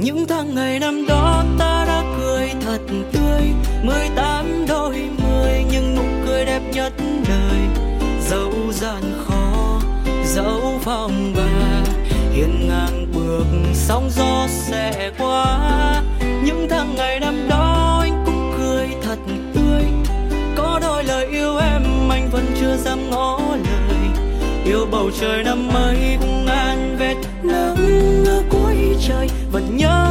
những tháng ngày năm đó ta đã cười thật tươi. Mười tám đôi mươi nhưng nụ cười đẹp nhất đời. Dẫu gian khó, dẫu phong ba hiên ngang bước sóng gió sẽ qua. Những tháng ngày năm đó anh cũng cười thật tươi. Có đôi lời yêu em anh vẫn chưa dám ngỏ lời. Yêu bầu trời năm ấy cũng trời vẫn nhớ